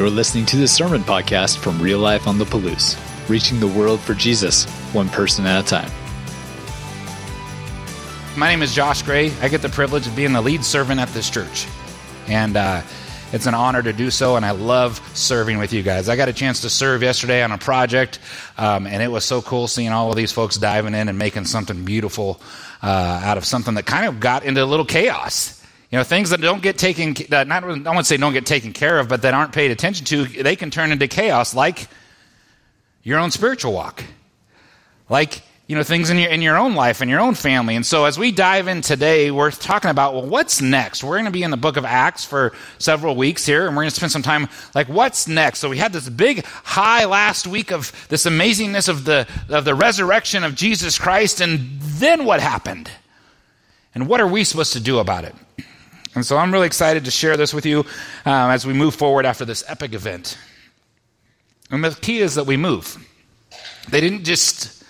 You're listening to the Sermon Podcast from Real Life on the Palouse, reaching the world for Jesus, one person at a time. My name is Josh Gray. I get the privilege of being the lead servant at this church. And uh, it's an honor to do so, and I love serving with you guys. I got a chance to serve yesterday on a project, um, and it was so cool seeing all of these folks diving in and making something beautiful uh, out of something that kind of got into a little chaos. You know, things that don't get taken, that not, I don't say don't get taken care of, but that aren't paid attention to, they can turn into chaos like your own spiritual walk. Like, you know, things in your, in your own life and your own family. And so as we dive in today, we're talking about, well, what's next? We're going to be in the book of Acts for several weeks here, and we're going to spend some time, like, what's next? So we had this big high last week of this amazingness of the, of the resurrection of Jesus Christ, and then what happened? And what are we supposed to do about it? And so I'm really excited to share this with you um, as we move forward after this epic event. And the key is that we move. They didn't just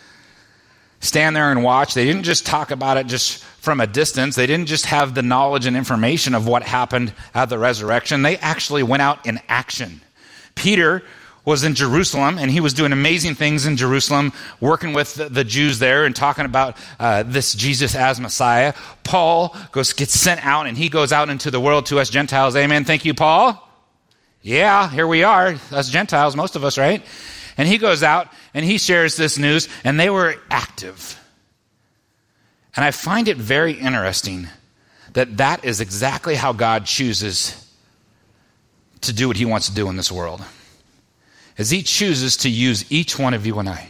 stand there and watch, they didn't just talk about it just from a distance, they didn't just have the knowledge and information of what happened at the resurrection. They actually went out in action. Peter was in Jerusalem, and he was doing amazing things in Jerusalem, working with the, Jews there and talking about uh, this Jesus as Messiah. Paul goes gets sent out, and he goes out into the world to us Gentiles. Amen. Thank you, Paul. Yeah, here we are, us Gentiles, most of us, right? And he goes out and he shares this news, and they were active. And I find it very interesting that that is exactly how God chooses to do what he wants to do in this world as He chooses to use each one of you and I.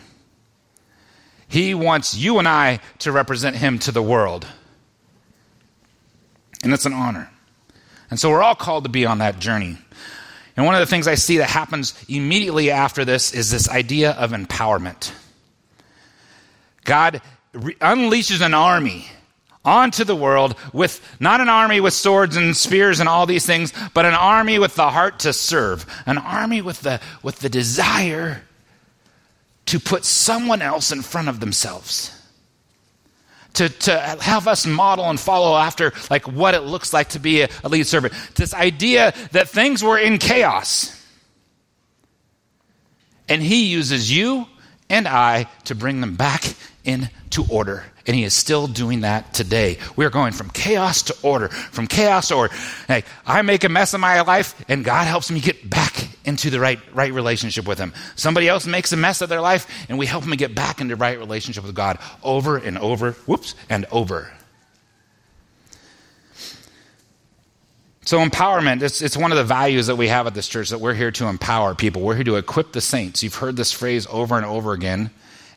He wants you and I to represent Him to the world. And it's an honor. And so we're all called to be on that journey. And one of the things I see that happens immediately after this is this idea of empowerment. God re- unleashes an army onto the world with not an army with swords and spears and all these things, but an army with the heart to serve, an army with the, with the desire to put someone else in front of themselves. To, to have us model and follow after like what it looks like to be a, a lead servant. This idea that things were in chaos. And he uses you and I to bring them back into order. And he is still doing that today. We are going from chaos to order, from chaos to order. I make a mess of my life, and God helps me get back into the right, right relationship with him. Somebody else makes a mess of their life, and we help them get back into the right relationship with God over and over, whoops, and over. So, empowerment, it's, it's one of the values that we have at this church that we're here to empower people. We're here to equip the saints. You've heard this phrase over and over again.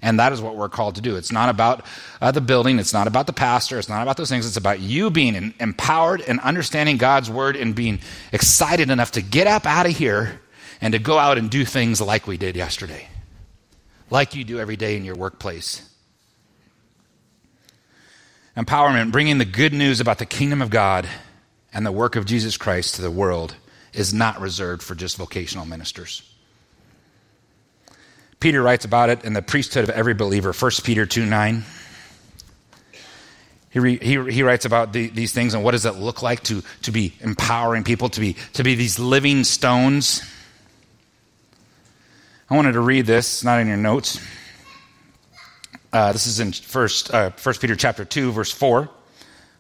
And that is what we're called to do. It's not about uh, the building. It's not about the pastor. It's not about those things. It's about you being empowered and understanding God's word and being excited enough to get up out of here and to go out and do things like we did yesterday, like you do every day in your workplace. Empowerment, bringing the good news about the kingdom of God and the work of Jesus Christ to the world, is not reserved for just vocational ministers. Peter writes about it in the priesthood of every believer, 1 Peter 2 9. He, he, he writes about the, these things and what does it look like to, to be empowering people, to be, to be these living stones. I wanted to read this, not in your notes. Uh, this is in first, uh, 1 Peter chapter 2, verse 4.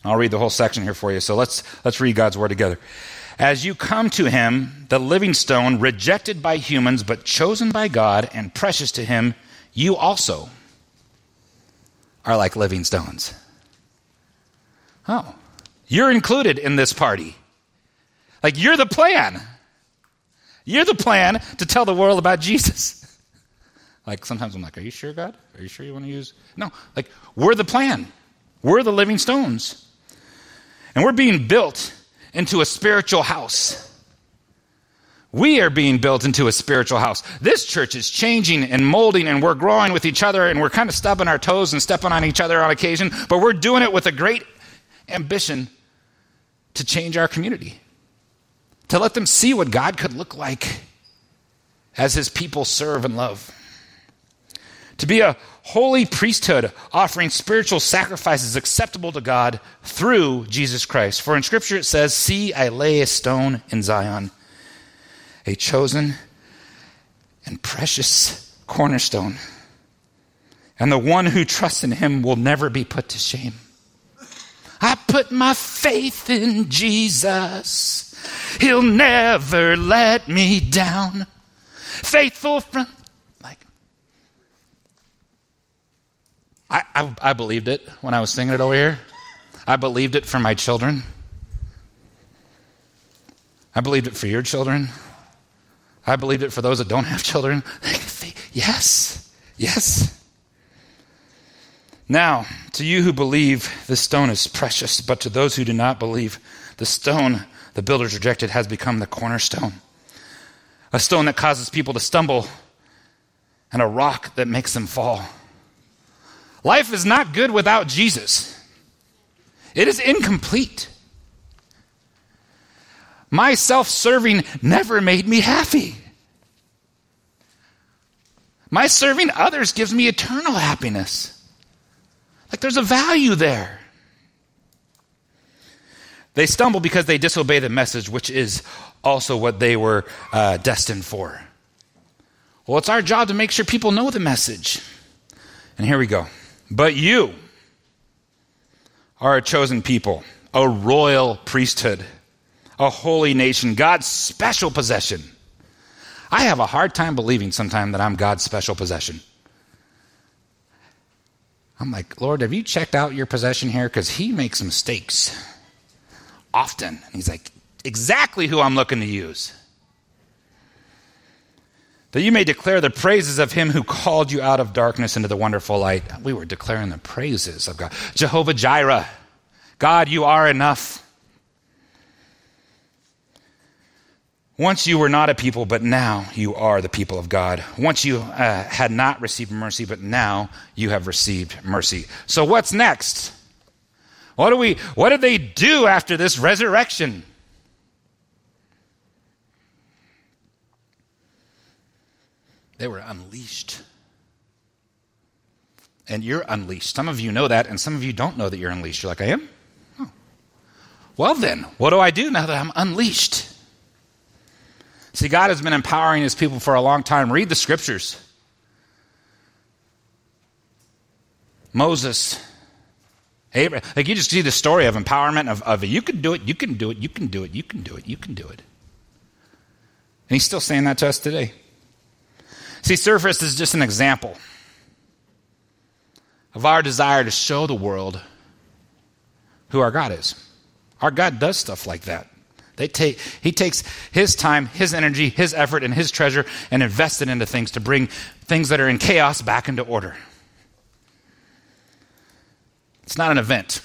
I'll read the whole section here for you. So let's, let's read God's word together. As you come to him, the living stone, rejected by humans, but chosen by God and precious to him, you also are like living stones. Oh, you're included in this party. Like, you're the plan. You're the plan to tell the world about Jesus. Like, sometimes I'm like, Are you sure, God? Are you sure you want to use? No, like, we're the plan. We're the living stones. And we're being built into a spiritual house. We are being built into a spiritual house. This church is changing and molding, and we're growing with each other, and we're kind of stubbing our toes and stepping on each other on occasion, but we're doing it with a great ambition to change our community, to let them see what God could look like as his people serve and love to be a holy priesthood offering spiritual sacrifices acceptable to God through Jesus Christ. For in Scripture it says, See, I lay a stone in Zion, a chosen and precious cornerstone. And the one who trusts in him will never be put to shame. I put my faith in Jesus. He'll never let me down. Faithful from like I, I, I believed it when I was singing it over here. I believed it for my children. I believed it for your children. I believed it for those that don't have children. yes, yes. Now, to you who believe, this stone is precious, but to those who do not believe, the stone the builders rejected has become the cornerstone. A stone that causes people to stumble, and a rock that makes them fall. Life is not good without Jesus, it is incomplete. My self serving never made me happy. My serving others gives me eternal happiness. Like there's a value there. They stumble because they disobey the message, which is also what they were uh, destined for. Well, it's our job to make sure people know the message. And here we go. But you are a chosen people, a royal priesthood a holy nation, God's special possession. I have a hard time believing sometimes that I'm God's special possession. I'm like, Lord, have you checked out your possession here? Because he makes mistakes often. And he's like, exactly who I'm looking to use. That you may declare the praises of him who called you out of darkness into the wonderful light. We were declaring the praises of God. Jehovah Jireh. God, you are enough. Once you were not a people, but now you are the people of God. Once you uh, had not received mercy, but now you have received mercy. So what's next? What do we what did they do after this resurrection? They were unleashed. And you're unleashed. Some of you know that, and some of you don't know that you're unleashed. You're like, I am? Oh. Well, then, what do I do now that I'm unleashed? See, God has been empowering his people for a long time. Read the scriptures. Moses, Abraham, like you just see the story of empowerment of, of you can do it, you can do it, you can do it, you can do it, you can do it. And he's still saying that to us today. See, Surface is just an example of our desire to show the world who our God is. Our God does stuff like that. They take, he takes his time, his energy, his effort, and his treasure and invests it into things to bring things that are in chaos back into order. It's not an event,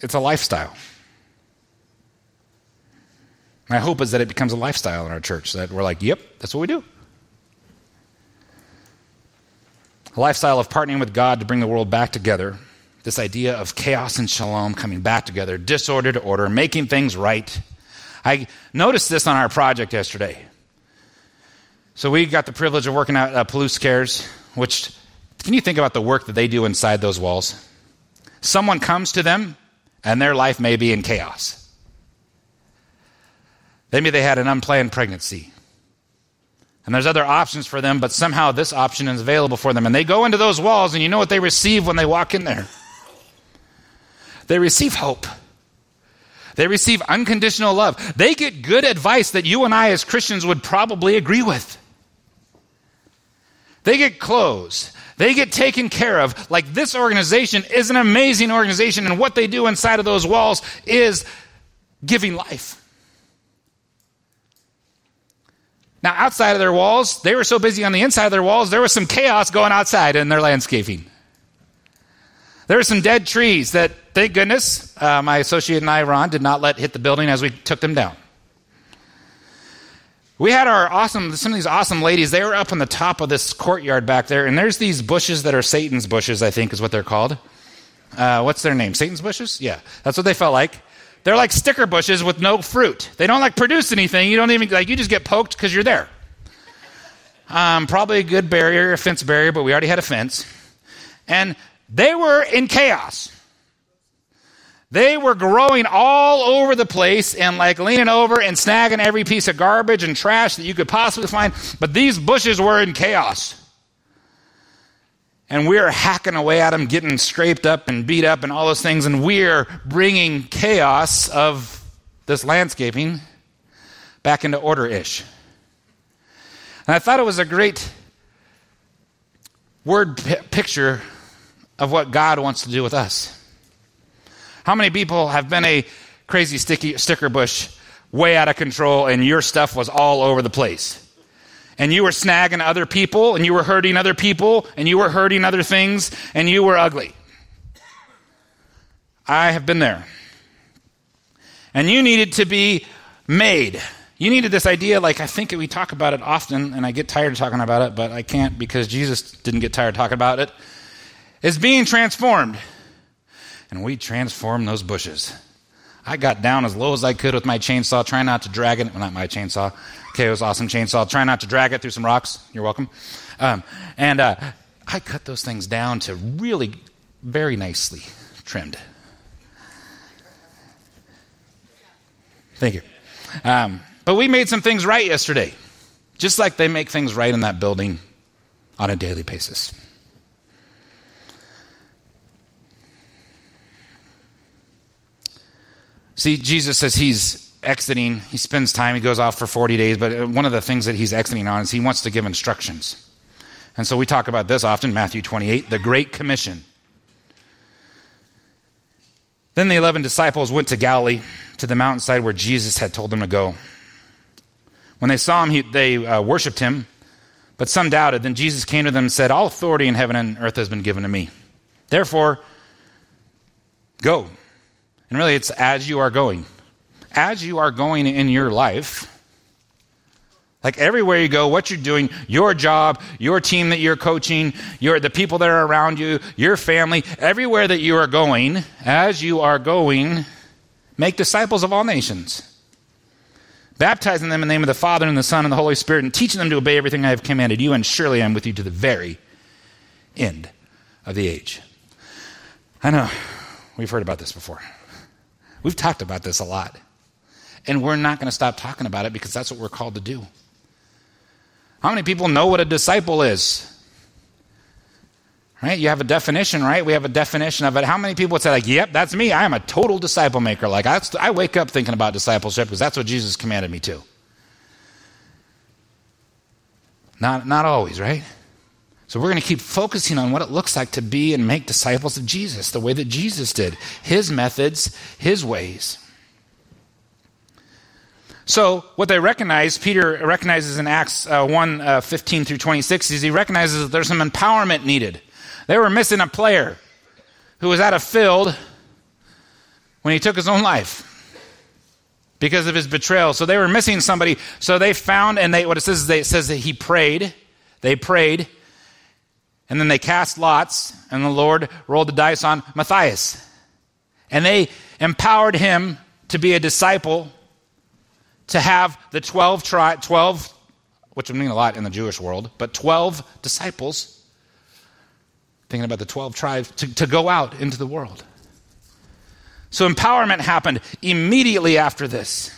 it's a lifestyle. My hope is that it becomes a lifestyle in our church, that we're like, yep, that's what we do. A lifestyle of partnering with God to bring the world back together this idea of chaos and shalom coming back together, disorder to order, making things right. I noticed this on our project yesterday. So we got the privilege of working at uh, Palouse Cares, which, can you think about the work that they do inside those walls? Someone comes to them, and their life may be in chaos. Maybe they had an unplanned pregnancy. And there's other options for them, but somehow this option is available for them. And they go into those walls, and you know what they receive when they walk in there? They receive hope. They receive unconditional love. They get good advice that you and I, as Christians, would probably agree with. They get clothes. They get taken care of. Like this organization is an amazing organization, and what they do inside of those walls is giving life. Now, outside of their walls, they were so busy on the inside of their walls, there was some chaos going outside in their landscaping. There were some dead trees that, thank goodness, uh, my associate and I, Ron, did not let hit the building as we took them down. We had our awesome, some of these awesome ladies, they were up on the top of this courtyard back there, and there's these bushes that are Satan's bushes, I think is what they're called. Uh, what's their name? Satan's bushes? Yeah, that's what they felt like. They're like sticker bushes with no fruit. They don't like produce anything. You don't even, like, you just get poked because you're there. Um, probably a good barrier, a fence barrier, but we already had a fence. And they were in chaos. They were growing all over the place and like leaning over and snagging every piece of garbage and trash that you could possibly find. But these bushes were in chaos. And we're hacking away at them, getting scraped up and beat up and all those things. And we're bringing chaos of this landscaping back into order ish. And I thought it was a great word p- picture of what God wants to do with us. How many people have been a crazy sticky sticker bush way out of control and your stuff was all over the place? And you were snagging other people and you were hurting other people and you were hurting other things and you were ugly. I have been there. And you needed to be made. You needed this idea, like I think we talk about it often, and I get tired of talking about it, but I can't because Jesus didn't get tired talking about it. Is being transformed and we transformed those bushes. I got down as low as I could with my chainsaw, trying not to drag it. Well, not my chainsaw. Okay, it was awesome chainsaw. Try not to drag it through some rocks. You're welcome. Um, and uh, I cut those things down to really very nicely trimmed. Thank you. Um, but we made some things right yesterday, just like they make things right in that building on a daily basis. See, Jesus says he's exiting. He spends time, he goes off for 40 days, but one of the things that he's exiting on is he wants to give instructions. And so we talk about this often, Matthew 28, the Great Commission. Then the 11 disciples went to Galilee, to the mountainside where Jesus had told them to go. When they saw him, he, they uh, worshiped him, but some doubted. Then Jesus came to them and said, All authority in heaven and earth has been given to me. Therefore, go and really, it's as you are going. As you are going in your life, like everywhere you go, what you're doing, your job, your team that you're coaching, your, the people that are around you, your family, everywhere that you are going, as you are going, make disciples of all nations. Baptizing them in the name of the Father and the Son and the Holy Spirit, and teaching them to obey everything I have commanded you, and surely I'm with you to the very end of the age. I know, we've heard about this before. We've talked about this a lot. And we're not going to stop talking about it because that's what we're called to do. How many people know what a disciple is? Right? You have a definition, right? We have a definition of it. How many people would say, like, yep, that's me. I am a total disciple maker. Like, I, I wake up thinking about discipleship because that's what Jesus commanded me to. Not, not always, right? So we're going to keep focusing on what it looks like to be and make disciples of Jesus, the way that Jesus did, his methods, his ways. So, what they recognize, Peter recognizes in Acts uh, 1 uh, 15 through 26, is he recognizes that there's some empowerment needed. They were missing a player who was at a field when he took his own life because of his betrayal. So, they were missing somebody. So, they found, and they, what it says is they, it says that he prayed. They prayed and then they cast lots, and the Lord rolled the dice on Matthias. And they empowered him to be a disciple, to have the 12, tri- 12 which would mean a lot in the Jewish world, but 12 disciples, thinking about the 12 tribes, to, to go out into the world. So empowerment happened immediately after this.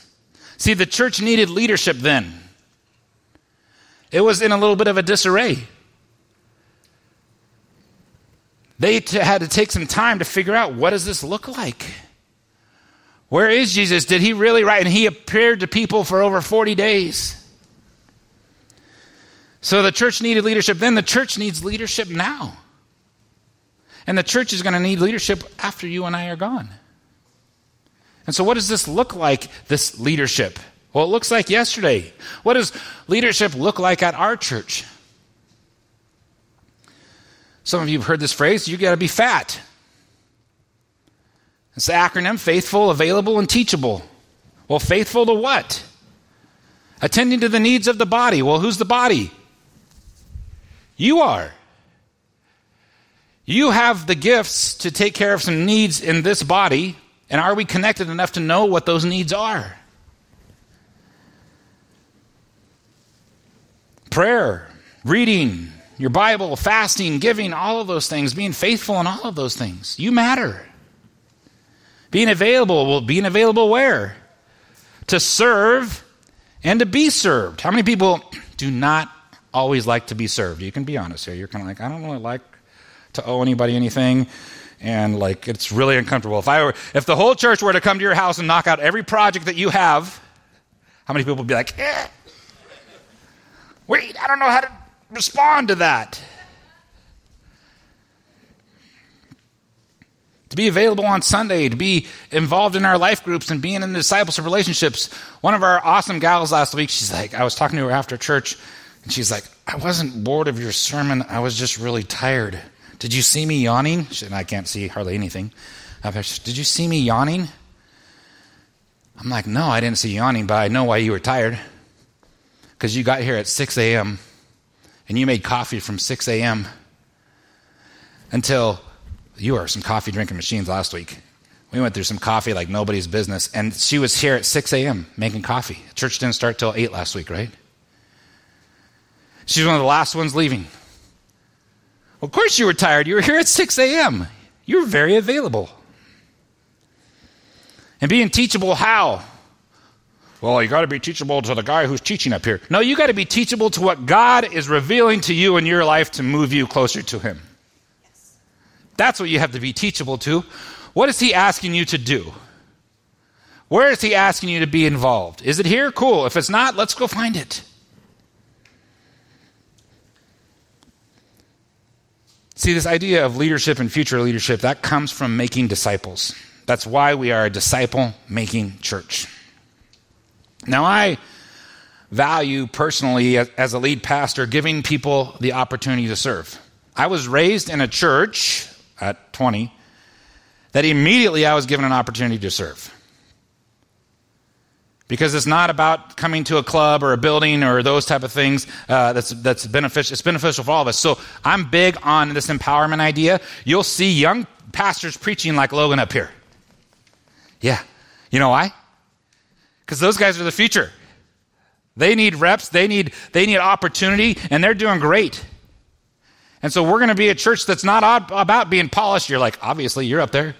See, the church needed leadership then. It was in a little bit of a disarray. They t- had to take some time to figure out what does this look like? Where is Jesus? Did he really write? And he appeared to people for over 40 days. So the church needed leadership then. The church needs leadership now. And the church is going to need leadership after you and I are gone. And so, what does this look like, this leadership? Well, it looks like yesterday. What does leadership look like at our church? Some of you have heard this phrase you got to be fat. It's the acronym faithful, available, and teachable. Well, faithful to what? Attending to the needs of the body. Well, who's the body? You are. You have the gifts to take care of some needs in this body, and are we connected enough to know what those needs are? Prayer, reading, your Bible, fasting, giving, all of those things, being faithful in all of those things. You matter. Being available, well, being available where? To serve and to be served. How many people do not always like to be served? You can be honest here. You're kind of like, I don't really like to owe anybody anything and like it's really uncomfortable. If I were, if the whole church were to come to your house and knock out every project that you have, how many people would be like, eh, wait, I don't know how to respond to that. To be available on Sunday, to be involved in our life groups and being in the discipleship relationships. One of our awesome gals last week, she's like, I was talking to her after church, and she's like, I wasn't bored of your sermon, I was just really tired. Did you see me yawning? And I can't see hardly anything. Did you see me yawning? I'm like, no, I didn't see you yawning, but I know why you were tired. Because you got here at 6 a.m. and you made coffee from 6 a.m. until you were some coffee drinking machines last week. We went through some coffee like nobody's business, and she was here at 6 a.m. making coffee. Church didn't start till 8 last week, right? She's one of the last ones leaving. Of course you were tired. You were here at 6 a.m. You were very available. And being teachable, how? Well, you got to be teachable to the guy who's teaching up here. No, you got to be teachable to what God is revealing to you in your life to move you closer to Him. That's what you have to be teachable to. What is He asking you to do? Where is He asking you to be involved? Is it here? Cool. If it's not, let's go find it. See, this idea of leadership and future leadership, that comes from making disciples. That's why we are a disciple making church. Now, I value personally, as a lead pastor, giving people the opportunity to serve. I was raised in a church at 20 that immediately I was given an opportunity to serve. Because it's not about coming to a club or a building or those type of things uh, that's, that's beneficial it's beneficial for all of us. So i'm big on this empowerment idea. You'll see young pastors preaching like logan up here. Yeah. You know why? Because those guys are the future. They need reps. They need they need opportunity and they're doing great and so we're going to be a church that's not about being polished you're like obviously you're up there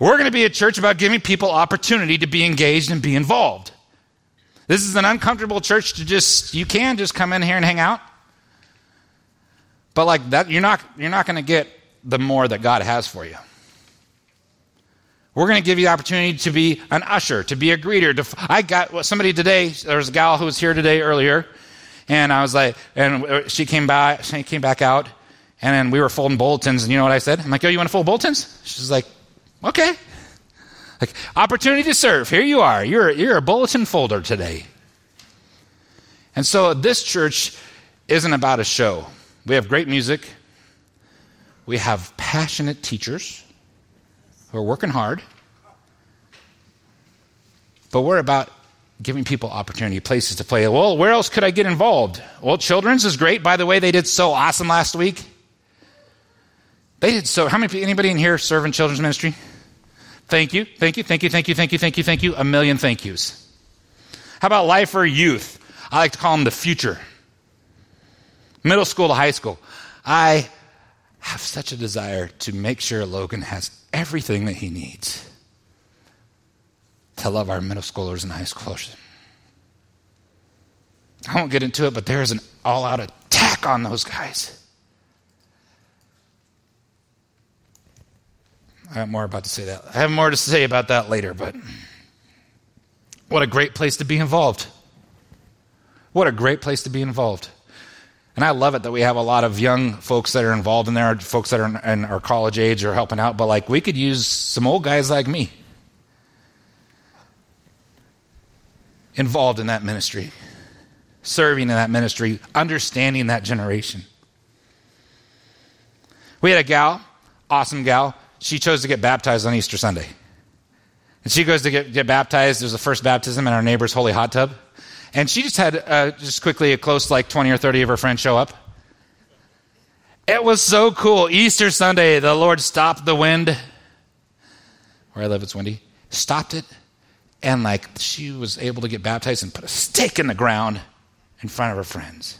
we're going to be a church about giving people opportunity to be engaged and be involved. This is an uncomfortable church to just, you can just come in here and hang out. But like that, you're not, you're not going to get the more that God has for you. We're going to give you the opportunity to be an usher, to be a greeter. To, I got somebody today, there was a gal who was here today earlier, and I was like, and she came back, she came back out, and then we were folding bulletins, and you know what I said? I'm like, yo, you want to fold bulletins? She's like, Okay. Like, opportunity to serve. Here you are. You're, you're a bulletin folder today. And so this church isn't about a show. We have great music. We have passionate teachers who are working hard. But we're about giving people opportunity, places to play. Well, where else could I get involved? Well, children's is great. By the way, they did so awesome last week. They did so. How many anybody in here serve in children's ministry? Thank you, thank you, thank you, thank you, thank you, thank you, thank you. A million thank yous. How about life or youth? I like to call them the future. Middle school to high school. I have such a desire to make sure Logan has everything that he needs to love our middle schoolers and high schoolers. I won't get into it, but there is an all out attack on those guys. I have more about to say that. I have more to say about that later, but what a great place to be involved. What a great place to be involved. And I love it that we have a lot of young folks that are involved in there, folks that are in our college age or helping out, but like we could use some old guys like me involved in that ministry, serving in that ministry, understanding that generation. We had a gal, awesome gal, she chose to get baptized on Easter Sunday. And she goes to get, get baptized. There's the first baptism in our neighbor's holy hot tub. And she just had, uh, just quickly, a close like 20 or 30 of her friends show up. It was so cool. Easter Sunday, the Lord stopped the wind. Where I live, it's windy. Stopped it. And like she was able to get baptized and put a stake in the ground in front of her friends.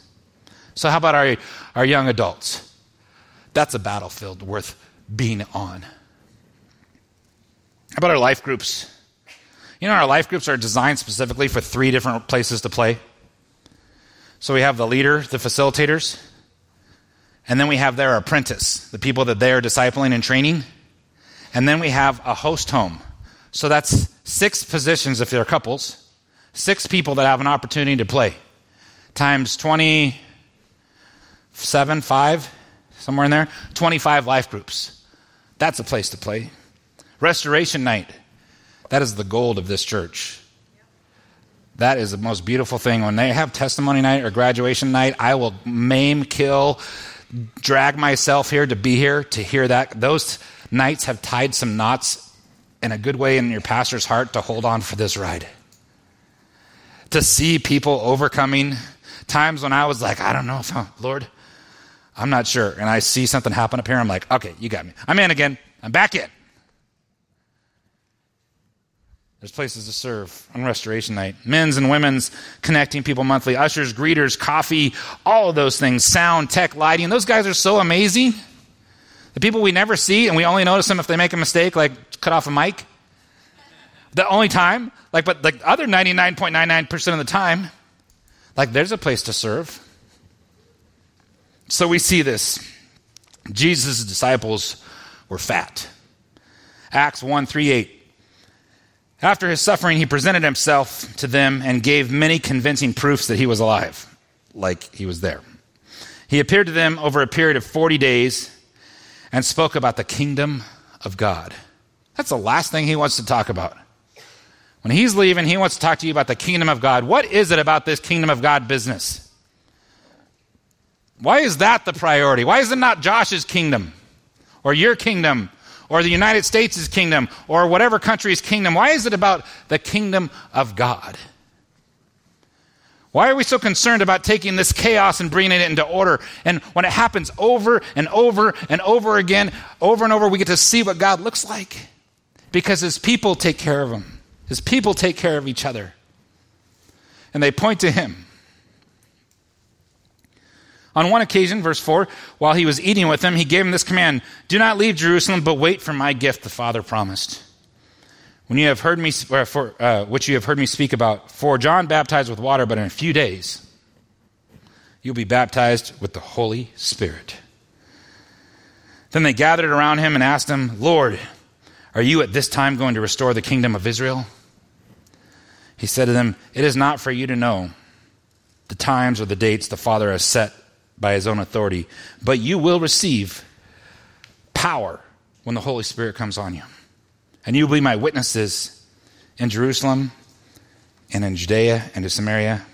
So, how about our, our young adults? That's a battlefield worth being on. How about our life groups? You know, our life groups are designed specifically for three different places to play. So we have the leader, the facilitators, and then we have their apprentice, the people that they are discipling and training. And then we have a host home. So that's six positions if they're couples, six people that have an opportunity to play, times 27, 5, somewhere in there, 25 life groups. That's a place to play. Restoration night. That is the gold of this church. That is the most beautiful thing. When they have testimony night or graduation night, I will maim, kill, drag myself here to be here to hear that. Those nights have tied some knots in a good way in your pastor's heart to hold on for this ride. To see people overcoming times when I was like, I don't know if, I'm, Lord, I'm not sure. And I see something happen up here. I'm like, okay, you got me. I'm in again. I'm back in. There's places to serve on restoration night. Men's and women's connecting people monthly. Ushers, greeters, coffee, all of those things. Sound, tech, lighting. Those guys are so amazing. The people we never see and we only notice them if they make a mistake, like cut off a mic. The only time, like, but the other 99.99% of the time, like, there's a place to serve. So we see this. Jesus' disciples were fat. Acts 1 3 8. After his suffering, he presented himself to them and gave many convincing proofs that he was alive, like he was there. He appeared to them over a period of 40 days and spoke about the kingdom of God. That's the last thing he wants to talk about. When he's leaving, he wants to talk to you about the kingdom of God. What is it about this kingdom of God business? Why is that the priority? Why is it not Josh's kingdom or your kingdom or the United States' kingdom or whatever country's kingdom? Why is it about the kingdom of God? Why are we so concerned about taking this chaos and bringing it into order? And when it happens over and over and over again, over and over, we get to see what God looks like because his people take care of him. His people take care of each other. And they point to him. On one occasion, verse 4, while he was eating with them, he gave him this command Do not leave Jerusalem, but wait for my gift the Father promised. When you have heard me, for, uh, which you have heard me speak about, for John baptized with water, but in a few days you'll be baptized with the Holy Spirit. Then they gathered around him and asked him, Lord, are you at this time going to restore the kingdom of Israel? He said to them, It is not for you to know the times or the dates the Father has set by his own authority, but you will receive power when the Holy Spirit comes on you. And you will be my witnesses in Jerusalem and in Judea and to Samaria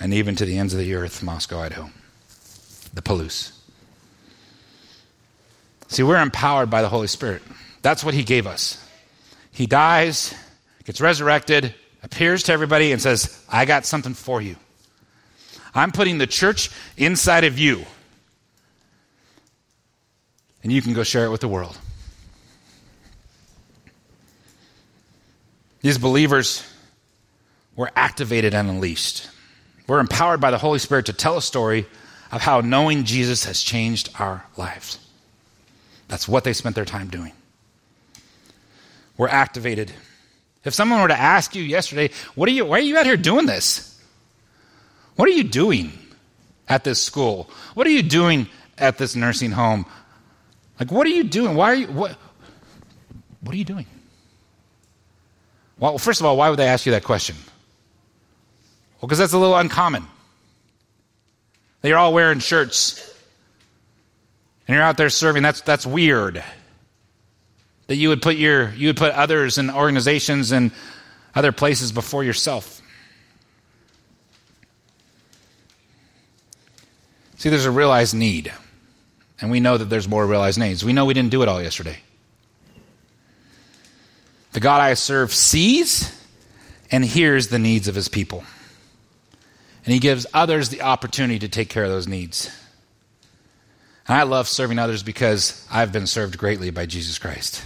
and even to the ends of the earth, Moscow, Idaho, the Palouse. See, we're empowered by the Holy Spirit. That's what He gave us. He dies, gets resurrected, appears to everybody and says, I got something for you. I'm putting the church inside of you. And you can go share it with the world. These believers were activated and unleashed. We're empowered by the Holy Spirit to tell a story of how knowing Jesus has changed our lives. That's what they spent their time doing. We're activated if someone were to ask you yesterday, what are you, why are you out here doing this? What are you doing at this school? What are you doing at this nursing home? Like, what are you doing? Why are you, what, what are you doing? Well, first of all, why would they ask you that question? Well, because that's a little uncommon. You're all wearing shirts and you're out there serving. That's, that's weird that you would put your you would put others and organizations and other places before yourself see there's a realized need and we know that there's more realized needs we know we didn't do it all yesterday the god i serve sees and hears the needs of his people. And he gives others the opportunity to take care of those needs. And i love serving others because i've been served greatly by jesus christ.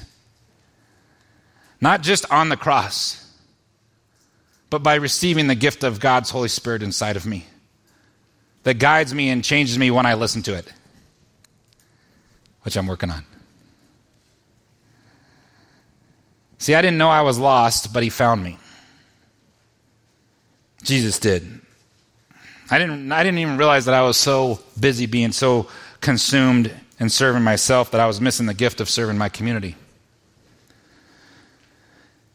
Not just on the cross, but by receiving the gift of God's Holy Spirit inside of me that guides me and changes me when I listen to it, which I'm working on. See, I didn't know I was lost, but he found me. Jesus did. I didn't, I didn't even realize that I was so busy being so consumed in serving myself that I was missing the gift of serving my community.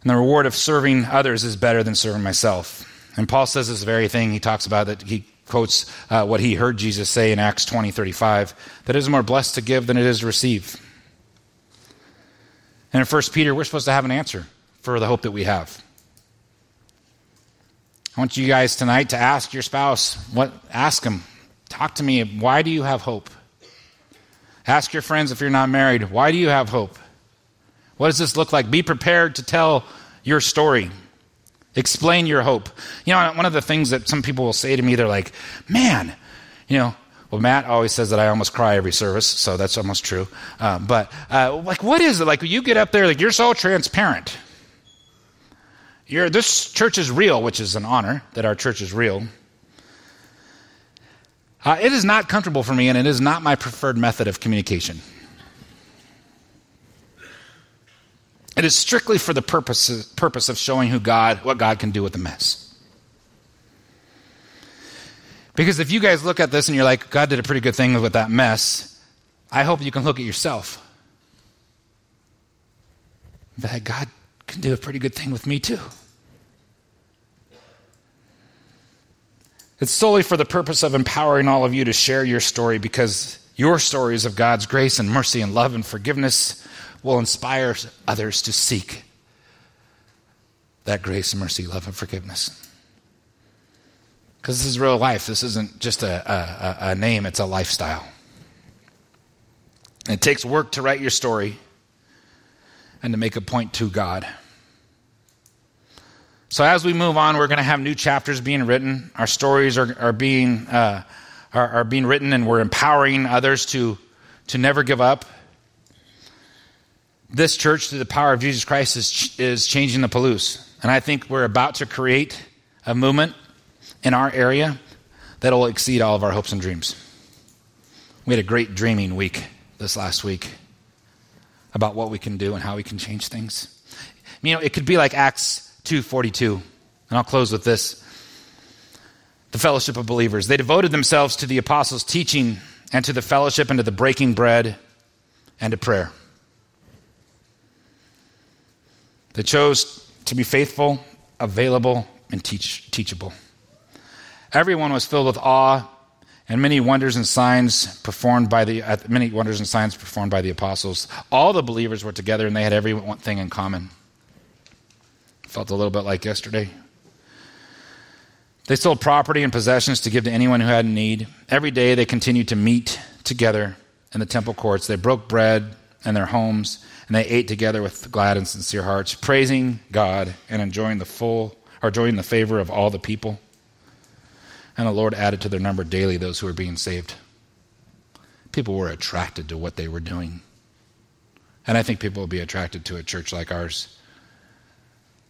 And the reward of serving others is better than serving myself. And Paul says this very thing. He talks about that. He quotes uh, what he heard Jesus say in Acts 20 35 that it is more blessed to give than it is to receive. And in 1 Peter, we're supposed to have an answer for the hope that we have. I want you guys tonight to ask your spouse, what ask them, talk to me, why do you have hope? Ask your friends if you're not married, why do you have hope? What does this look like? Be prepared to tell your story. Explain your hope. You know, one of the things that some people will say to me, they're like, man, you know, well, Matt always says that I almost cry every service, so that's almost true. Uh, but, uh, like, what is it? Like, you get up there, like, you're so transparent. You're, this church is real, which is an honor that our church is real. Uh, it is not comfortable for me, and it is not my preferred method of communication. It is strictly for the purpose, purpose of showing who God, what God can do with the mess. Because if you guys look at this and you're like, God did a pretty good thing with that mess, I hope you can look at yourself. That God can do a pretty good thing with me too. It's solely for the purpose of empowering all of you to share your story because your stories of God's grace and mercy and love and forgiveness will inspire others to seek that grace, mercy, love, and forgiveness. Because this is real life. This isn't just a, a, a name, it's a lifestyle. It takes work to write your story and to make a point to God. So as we move on, we're going to have new chapters being written. Our stories are, are being uh, are, are, being written, and we're empowering others to to never give up. This church, through the power of Jesus Christ, is is changing the Palouse, and I think we're about to create a movement in our area that will exceed all of our hopes and dreams. We had a great dreaming week this last week about what we can do and how we can change things. You know, it could be like Acts 2:42. And I'll close with this. The fellowship of believers. They devoted themselves to the apostles' teaching and to the fellowship and to the breaking bread and to prayer. They chose to be faithful, available, and teach, teachable. Everyone was filled with awe, and many wonders and signs performed by the many wonders and signs performed by the apostles. All the believers were together, and they had every one thing in common. Felt a little bit like yesterday. They sold property and possessions to give to anyone who had need. Every day they continued to meet together in the temple courts. They broke bread in their homes, and they ate together with glad and sincere hearts, praising God and enjoying the full or enjoying the favor of all the people. And the Lord added to their number daily those who were being saved. People were attracted to what they were doing. And I think people will be attracted to a church like ours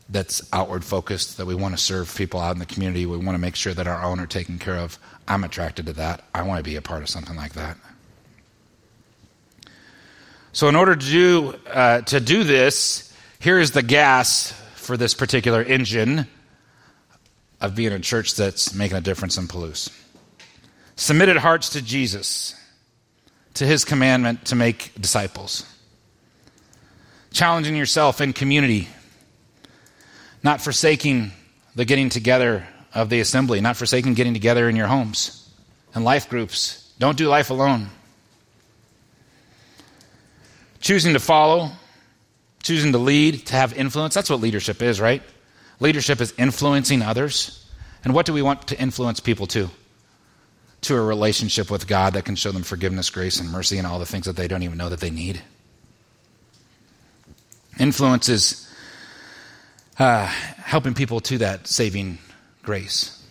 that's outward focused, that we want to serve people out in the community. We want to make sure that our own are taken care of. I'm attracted to that. I want to be a part of something like that. So, in order to do, uh, to do this, here is the gas for this particular engine of being a church that's making a difference in Palouse. Submitted hearts to Jesus, to his commandment to make disciples. Challenging yourself in community, not forsaking the getting together of the assembly, not forsaking getting together in your homes and life groups. Don't do life alone. Choosing to follow, choosing to lead, to have influence. That's what leadership is, right? Leadership is influencing others. And what do we want to influence people to? To a relationship with God that can show them forgiveness, grace, and mercy, and all the things that they don't even know that they need. Influence is uh, helping people to that saving grace.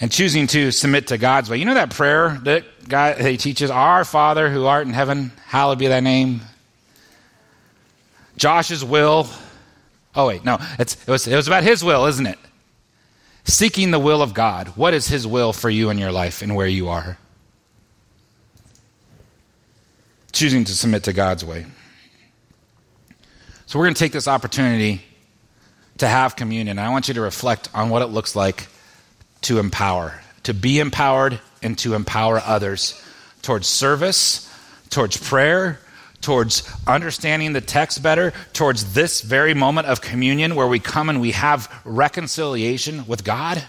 And choosing to submit to God's way. You know that prayer that God He teaches, Our Father who art in heaven, hallowed be thy name. Josh's will, Oh, wait, no. It, was, it was about His will, isn't it? Seeking the will of God. What is His will for you in your life and where you are? Choosing to submit to God's way. So we're going to take this opportunity to have communion. I want you to reflect on what it looks like to empower, to be empowered, and to empower others towards service, towards prayer, towards understanding the text better, towards this very moment of communion where we come and we have reconciliation with God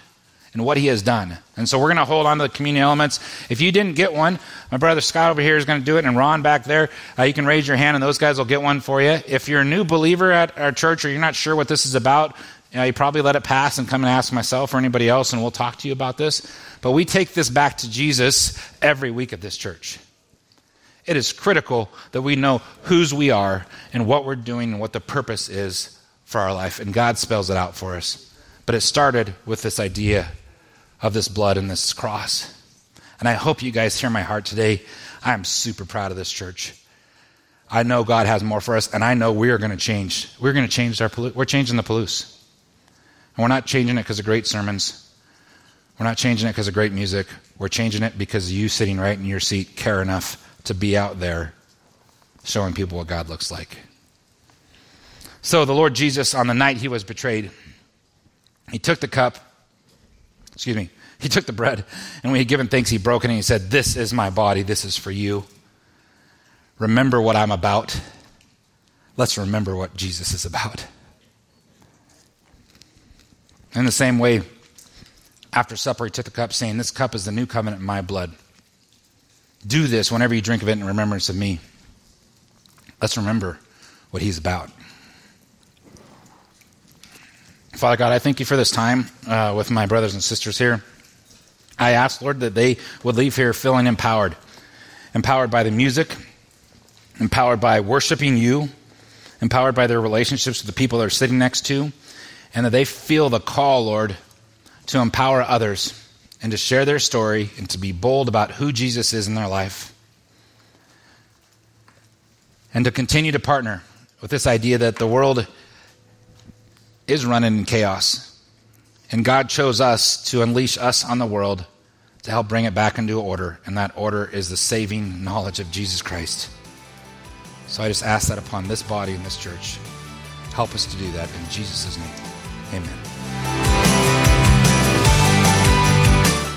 and what He has done. And so we're going to hold on to the communion elements. If you didn't get one, my brother Scott over here is going to do it, and Ron back there, uh, you can raise your hand, and those guys will get one for you. If you're a new believer at our church or you're not sure what this is about, you, know, you probably let it pass and come and ask myself or anybody else, and we'll talk to you about this. But we take this back to Jesus every week at this church. It is critical that we know whose we are and what we're doing and what the purpose is for our life. And God spells it out for us. But it started with this idea of this blood and this cross. And I hope you guys hear my heart today. I am super proud of this church. I know God has more for us, and I know we are going to change. We're going to change our, we're changing the Palouse. And we're not changing it because of great sermons. We're not changing it because of great music. We're changing it because you sitting right in your seat care enough to be out there showing people what God looks like. So the Lord Jesus, on the night he was betrayed, he took the cup, excuse me, he took the bread, and when he had given thanks, he broke it and he said, This is my body, this is for you. Remember what I'm about. Let's remember what Jesus is about. In the same way, after supper, he took the cup, saying, This cup is the new covenant in my blood. Do this whenever you drink of it in remembrance of me. Let's remember what he's about. Father God, I thank you for this time uh, with my brothers and sisters here. I ask, Lord, that they would leave here feeling empowered empowered by the music, empowered by worshiping you, empowered by their relationships with the people they're sitting next to, and that they feel the call, Lord, to empower others and to share their story and to be bold about who Jesus is in their life. And to continue to partner with this idea that the world is running in chaos. And God chose us to unleash us on the world to help bring it back into order. And that order is the saving knowledge of Jesus Christ. So I just ask that upon this body and this church. Help us to do that in Jesus' name. Amen.